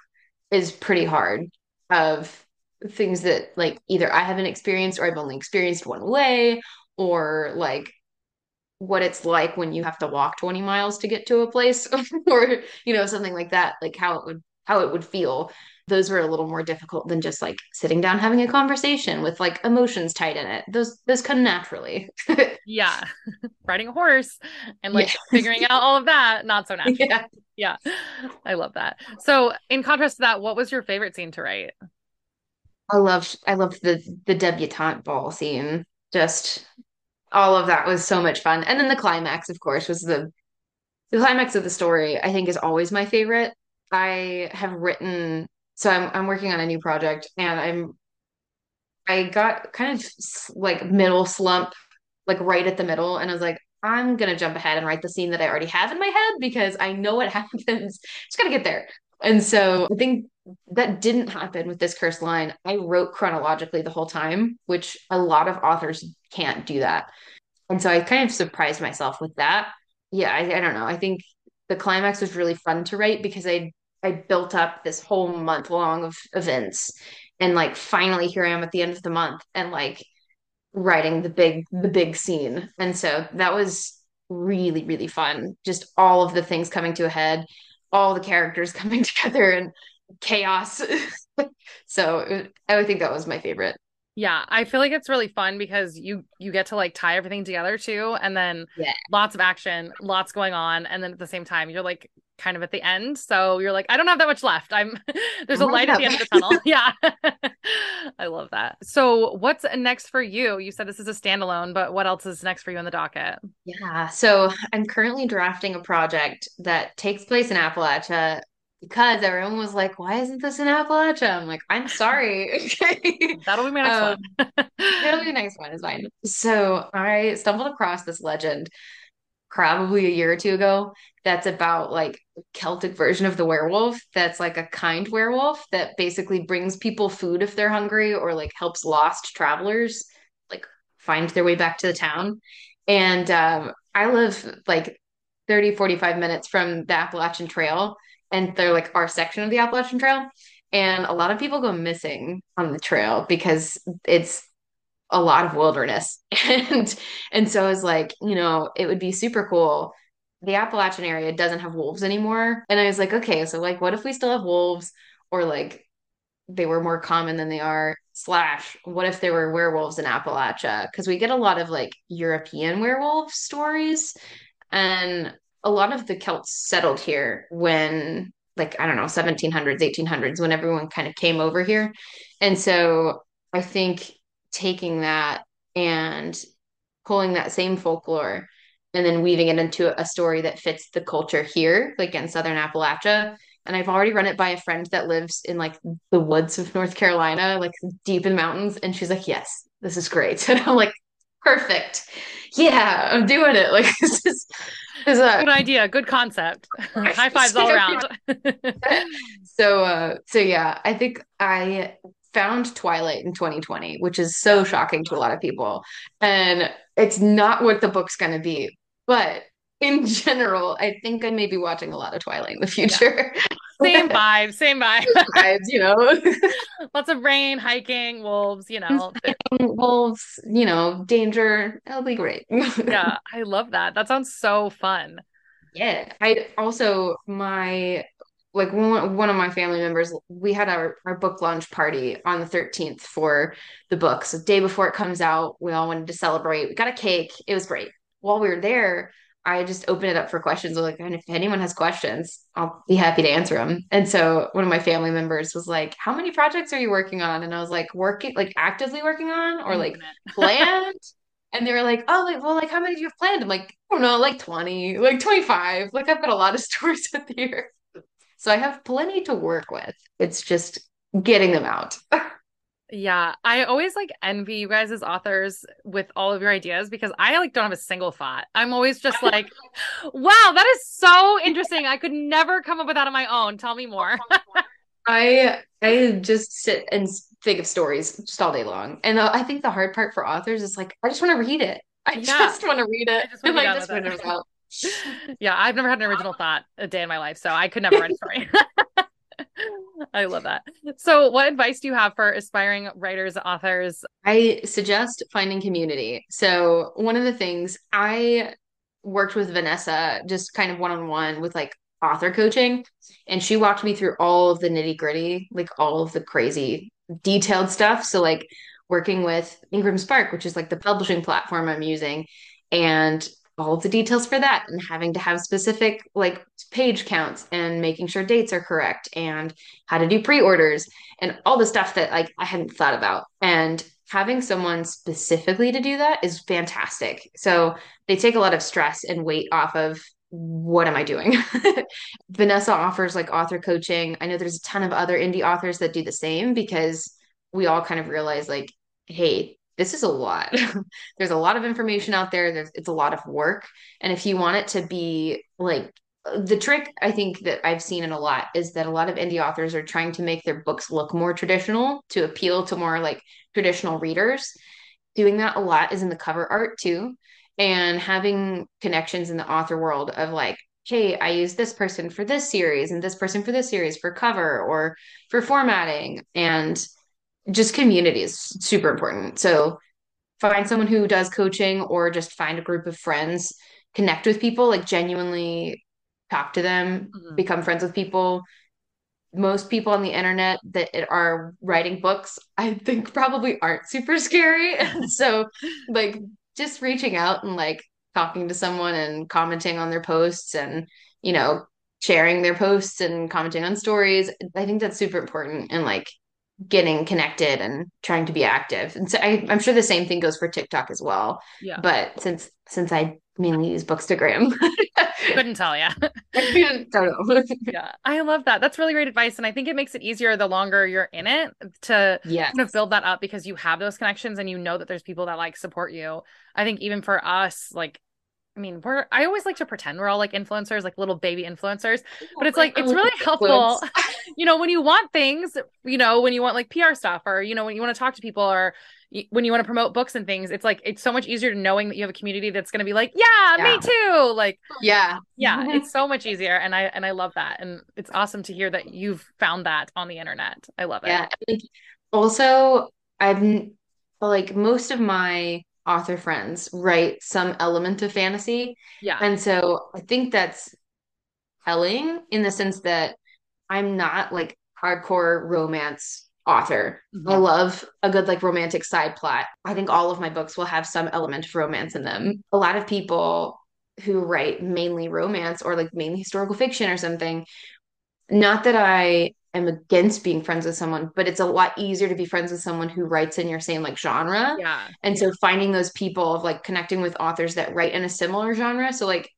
is pretty hard of things that like either I haven't experienced or I've only experienced one way or like what it's like when you have to walk 20 miles to get to a place or you know something like that like how it would how it would feel those were a little more difficult than just like sitting down having a conversation with like emotions tied in it. Those those come naturally. Yeah. Riding a horse and like yeah. figuring out all of that not so natural. Yeah. yeah. I love that. So in contrast to that what was your favorite scene to write? I loved i loved the the debutante ball scene. Just all of that was so much fun. And then the climax of course was the the climax of the story i think is always my favorite i have written so I'm I'm working on a new project and I'm I got kind of like middle slump, like right at the middle, and I was like, I'm gonna jump ahead and write the scene that I already have in my head because I know what happens. Just gotta get there. And so I think that didn't happen with this cursed line. I wrote chronologically the whole time, which a lot of authors can't do that. And so I kind of surprised myself with that. Yeah, I, I don't know. I think the climax was really fun to write because I I built up this whole month long of events and like finally here I am at the end of the month and like writing the big the big scene. And so that was really really fun. Just all of the things coming to a head, all the characters coming together and chaos. so I would think that was my favorite. Yeah, I feel like it's really fun because you you get to like tie everything together too and then yeah. lots of action, lots going on and then at the same time you're like kind of at the end. So you're like, I don't have that much left. I'm there's a light at the end of the tunnel. yeah. I love that. So what's next for you? You said this is a standalone, but what else is next for you in the docket? Yeah. So I'm currently drafting a project that takes place in Appalachia because everyone was like, why isn't this in Appalachia? I'm like, I'm sorry. That'll be my next um, one. that'll be the next one is mine. So I stumbled across this legend probably a year or two ago that's about like Celtic version of the werewolf that's like a kind werewolf that basically brings people food if they're hungry or like helps lost travelers like find their way back to the town. And um, I live like 30, 45 minutes from the Appalachian Trail, and they're like our section of the Appalachian Trail. And a lot of people go missing on the trail because it's a lot of wilderness. and and so I was like, you know, it would be super cool. The Appalachian area doesn't have wolves anymore. And I was like, okay, so like what if we still have wolves or like they were more common than they are slash what if there were werewolves in Appalachia? Because we get a lot of like European werewolf stories and a lot of the Celts settled here when like I don't know 1700s 1800s when everyone kind of came over here. And so I think taking that and pulling that same folklore and then weaving it into a story that fits the culture here, like in Southern Appalachia. And I've already run it by a friend that lives in like the woods of North Carolina, like deep in mountains. And she's like, yes, this is great. And I'm like, perfect. Yeah, I'm doing it. Like this is, this is a good idea. Good concept. High fives all around. so, uh, so yeah, I think I found Twilight in 2020, which is so shocking to a lot of people. And it's not what the book's going to be. But in general, I think I may be watching a lot of Twilight in the future. Yeah. Same vibe, same vibe. vibes, you know. Lots of rain, hiking, wolves, you know. wolves, you know, danger. It'll be great. yeah, I love that. That sounds so fun. Yeah. I also my like one, one of my family members, we had our, our book launch party on the 13th for the book. So the day before it comes out, we all wanted to celebrate. We got a cake. It was great. While we were there, I just opened it up for questions. I was like, and if anyone has questions, I'll be happy to answer them. And so one of my family members was like, How many projects are you working on? And I was like, working, like actively working on or like planned? And they were like, Oh, like, well, like, how many do you have planned? I'm like, I don't know, like 20, like 25. Like, I've got a lot of stories with you. So I have plenty to work with. It's just getting them out. Yeah, I always like envy you guys as authors with all of your ideas because I like don't have a single thought. I'm always just like, wow, that is so interesting. I could never come up with that on my own. Tell me more. I I just sit and think of stories just all day long. And uh, I think the hard part for authors is like, I just want to read it. I yeah. just want to read it. I just want to just out. Yeah, I've never had an original thought a day in my life, so I could never write a story. I love that. So, what advice do you have for aspiring writers, authors? I suggest finding community. So, one of the things I worked with Vanessa just kind of one on one with like author coaching, and she walked me through all of the nitty gritty, like all of the crazy detailed stuff. So, like working with IngramSpark, which is like the publishing platform I'm using, and all of the details for that and having to have specific like page counts and making sure dates are correct and how to do pre-orders and all the stuff that like I hadn't thought about. And having someone specifically to do that is fantastic. So they take a lot of stress and weight off of what am I doing? Vanessa offers like author coaching. I know there's a ton of other indie authors that do the same because we all kind of realize like, hey, this is a lot. There's a lot of information out there. There's it's a lot of work. And if you want it to be like the trick I think that I've seen in a lot is that a lot of indie authors are trying to make their books look more traditional to appeal to more like traditional readers. Doing that a lot is in the cover art too. And having connections in the author world of like, hey, I use this person for this series and this person for this series for cover or for formatting. And just community is super important. So find someone who does coaching or just find a group of friends, connect with people, like genuinely talk to them, mm-hmm. become friends with people. Most people on the internet that are writing books, I think probably aren't super scary. And so like just reaching out and like talking to someone and commenting on their posts and, you know, sharing their posts and commenting on stories. I think that's super important. And like getting connected and trying to be active. And so I, am sure the same thing goes for TikTok as well. Yeah. But since since I mainly use Bookstagram, couldn't tell you. I don't know. yeah, I love that. That's really great advice, and I think it makes it easier the longer you're in it to yes. kind of build that up because you have those connections and you know that there's people that like support you. I think even for us, like I mean, we're I always like to pretend we're all like influencers, like little baby influencers, but it's like it's really helpful. you know, when you want things, you know, when you want like PR stuff or you know, when you want to talk to people or when you want to promote books and things, it's like it's so much easier to knowing that you have a community that's going to be like, yeah, yeah, me too. Like, yeah, yeah, mm-hmm. it's so much easier, and I and I love that, and it's awesome to hear that you've found that on the internet. I love it. Yeah. Also, I'm like most of my author friends write some element of fantasy. Yeah. And so I think that's telling in the sense that I'm not like hardcore romance author. Mm-hmm. I love a good like romantic side plot. I think all of my books will have some element of romance in them. A lot of people who write mainly romance or like mainly historical fiction or something, not that I am against being friends with someone, but it's a lot easier to be friends with someone who writes in your same like genre. Yeah. And so finding those people of like connecting with authors that write in a similar genre. So like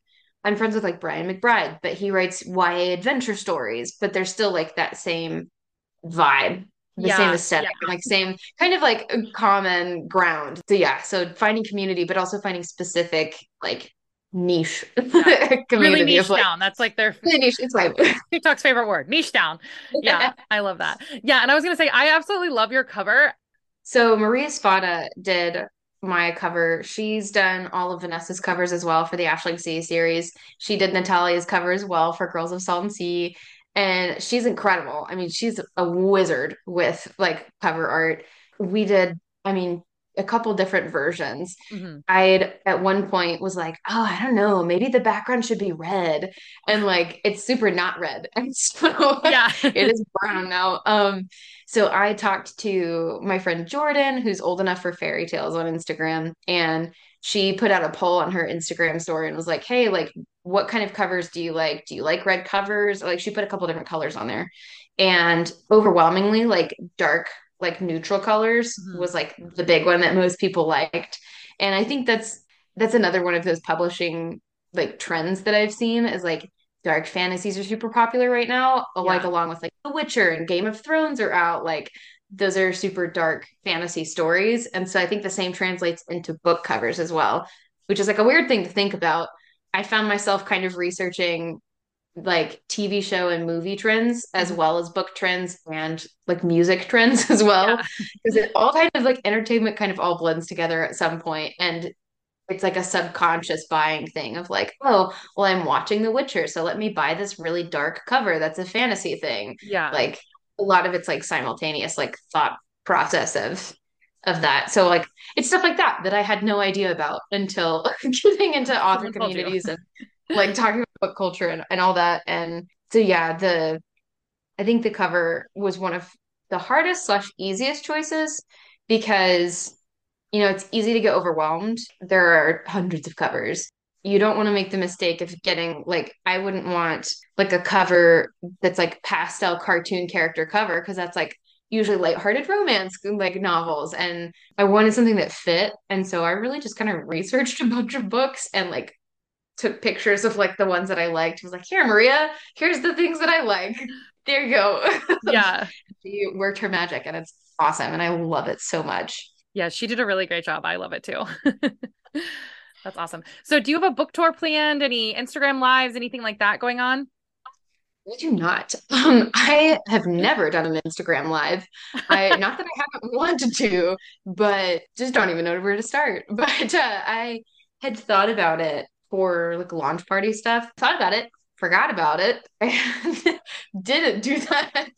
I'm friends with like Brian McBride, but he writes YA adventure stories, but they're still like that same vibe, the yeah, same aesthetic, yeah. like same kind of like common ground. So yeah, so finding community, but also finding specific like niche yeah. really niche like, down that's like their niche it's my tiktok's favorite word niche down yeah i love that yeah and i was gonna say i absolutely love your cover so maria spada did my cover. She's done all of vanessa's covers as well for the Aisling sea series. She did natalia's cover as well for girls of salt and sea. And she's incredible. I mean she's a wizard with like cover art. We did i mean a couple different versions. hmm I'd at one point was like, oh, I don't know, maybe the background should be red. And like it's super not red. And so Yeah. it is brown now. Um, so I talked to my friend Jordan, who's old enough for fairy tales on Instagram, and she put out a poll on her Instagram story and was like, hey, like what kind of covers do you like? Do you like red covers? Like she put a couple different colors on there. And overwhelmingly, like dark like neutral colors hmm was like the big one that most people liked. And I think that's that's another one of those publishing like trends that I've seen is like dark fantasies are super popular right now, like along with like The Witcher and Game of Thrones are out. Like those are super dark fantasy stories. And so I think the same translates into book covers as well, which is like a weird thing to think about. I found myself kind of researching like TV show and movie trends as Mhm. well as book trends and like music trends as well Yeah. because it all kind of like entertainment kind of all blends together at some point and it's like a subconscious buying thing of like oh well I'm watching The Witcher so let me buy this really dark cover that's a fantasy thing Yeah. like a lot of it's like simultaneous like thought process of of that so like it's stuff like that that I had no idea about until getting into author Someone told you. communities and like talking about culture and, and all that. And so yeah, the I think the cover was one of the hardest slash easiest choices because you know it's easy to get overwhelmed. There are hundreds of covers. You don't want to make the mistake of getting like I wouldn't want like a cover that's like pastel cartoon character cover because that's like usually lighthearted romance like novels and I wanted something that fit and so I really just kind of researched a bunch of books and like took pictures of like the ones that I liked. Was like, here, Maria, here's the things that I like. There you go. Yeah. She worked her magic and it's awesome. And I love it so much. Yeah. She did a really great job. I love it too. That's awesome. So, do you have a book tour planned? Any Instagram lives, anything like that going on? I do not. Um, I have never done an Instagram live. I not that I haven't wanted to, but just don't even know where to start. But uh, I had thought about it for like launch party stuff. Thought about it, forgot about it, and didn't do that.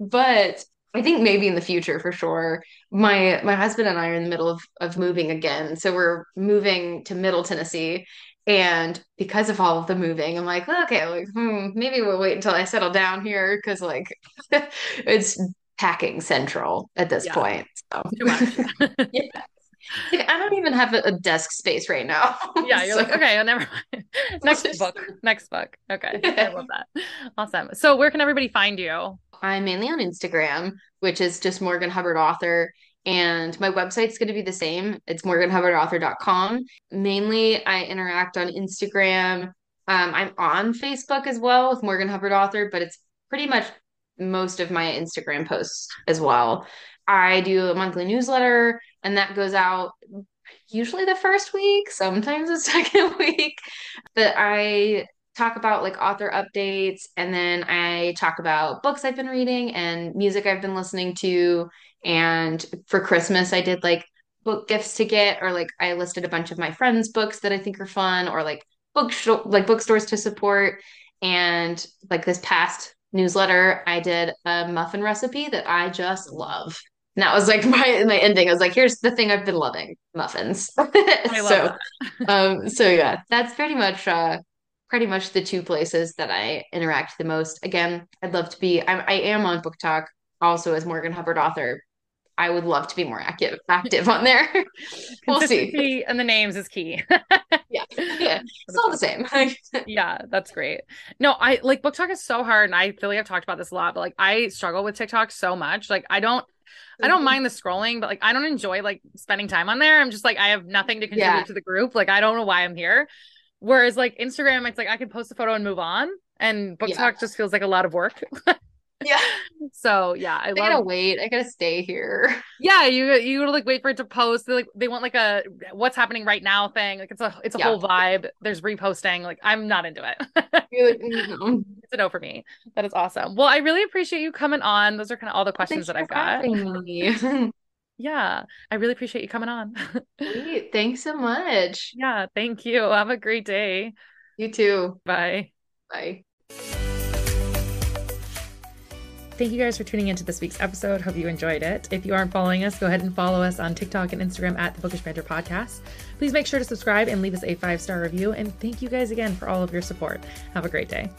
But I think maybe in the future for sure. My my husband and I are in the middle of of moving again. So we're moving to Middle Tennessee. And because of all of the moving, I'm like, okay, like, hmm, maybe we'll wait until I settle down here because like it's packing central at this Yeah. point. So Too much. yeah, like, I don't even have a, desk space right now. Yeah. You're like, okay, I'll never mind. Next book. Next book. Okay. I love that. Awesome. So, where can everybody find you? I'm mainly on Instagram, which is just Morgan Hubbard author. And my website's going to be the same. It's morganhubbardauthor.com. Mainly, I interact on Instagram. Um, I'm on Facebook as well with Morgan Hubbard Author, but it's pretty much most of my Instagram posts as well. I do a monthly newsletter, and that goes out usually the first week, sometimes the second week. But I talk about like author updates and then I talk about books I've been reading and music I've been listening to. And for Christmas, I did like book gifts to get, or like I listed a bunch of my friends' books that I think are fun, or like book like bookstores to support. And like this past newsletter, I did a muffin recipe that I just love. And that was like my my ending. I was like, here's the thing I've been loving, muffins. So um, so yeah, that's pretty much uh pretty much the two places that I interact the most. Again, I'd love to be I, I am on BookTok also as Morgan Hubbard author. I would love to be more active active on there. We'll see. And the names is key. Yeah. Yeah. It's all the same. Yeah, that's great. No, I like BookTok is so hard, and I feel like I've talked about this a lot, but like I struggle with TikTok so much. Like I don't I don't mind the scrolling, but like I don't enjoy like spending time on there. I'm just like I have nothing to contribute Yeah. to the group. Like I don't know why I'm here. Whereas like Instagram, it's like I can post a photo and move on. And book Yeah. talk just feels like a lot of work. Yeah. So yeah, I I gotta wait. I gotta stay here. yeah, you you gotta like wait for it to post. They like they want like a what's happening right now thing. Like it's a it's a Yeah. whole vibe. There's reposting. Like I'm not into it. You're like, "Mm, it's a no for me. That is awesome. Well, I really appreciate you coming on. Those are kind of all the questions Thanks that I've got. Yeah, I really appreciate you coming on. Thanks so much. yeah, thank you. Have a great day. You too. Bye. Bye. Thank you guys for tuning into this week's episode. Hope you enjoyed it. If you aren't following us, go ahead and follow us on TikTok and Instagram at the Bookish Banter Podcast. Please make sure to subscribe and leave us a five star review. And thank you guys again for all of your support. Have a great day.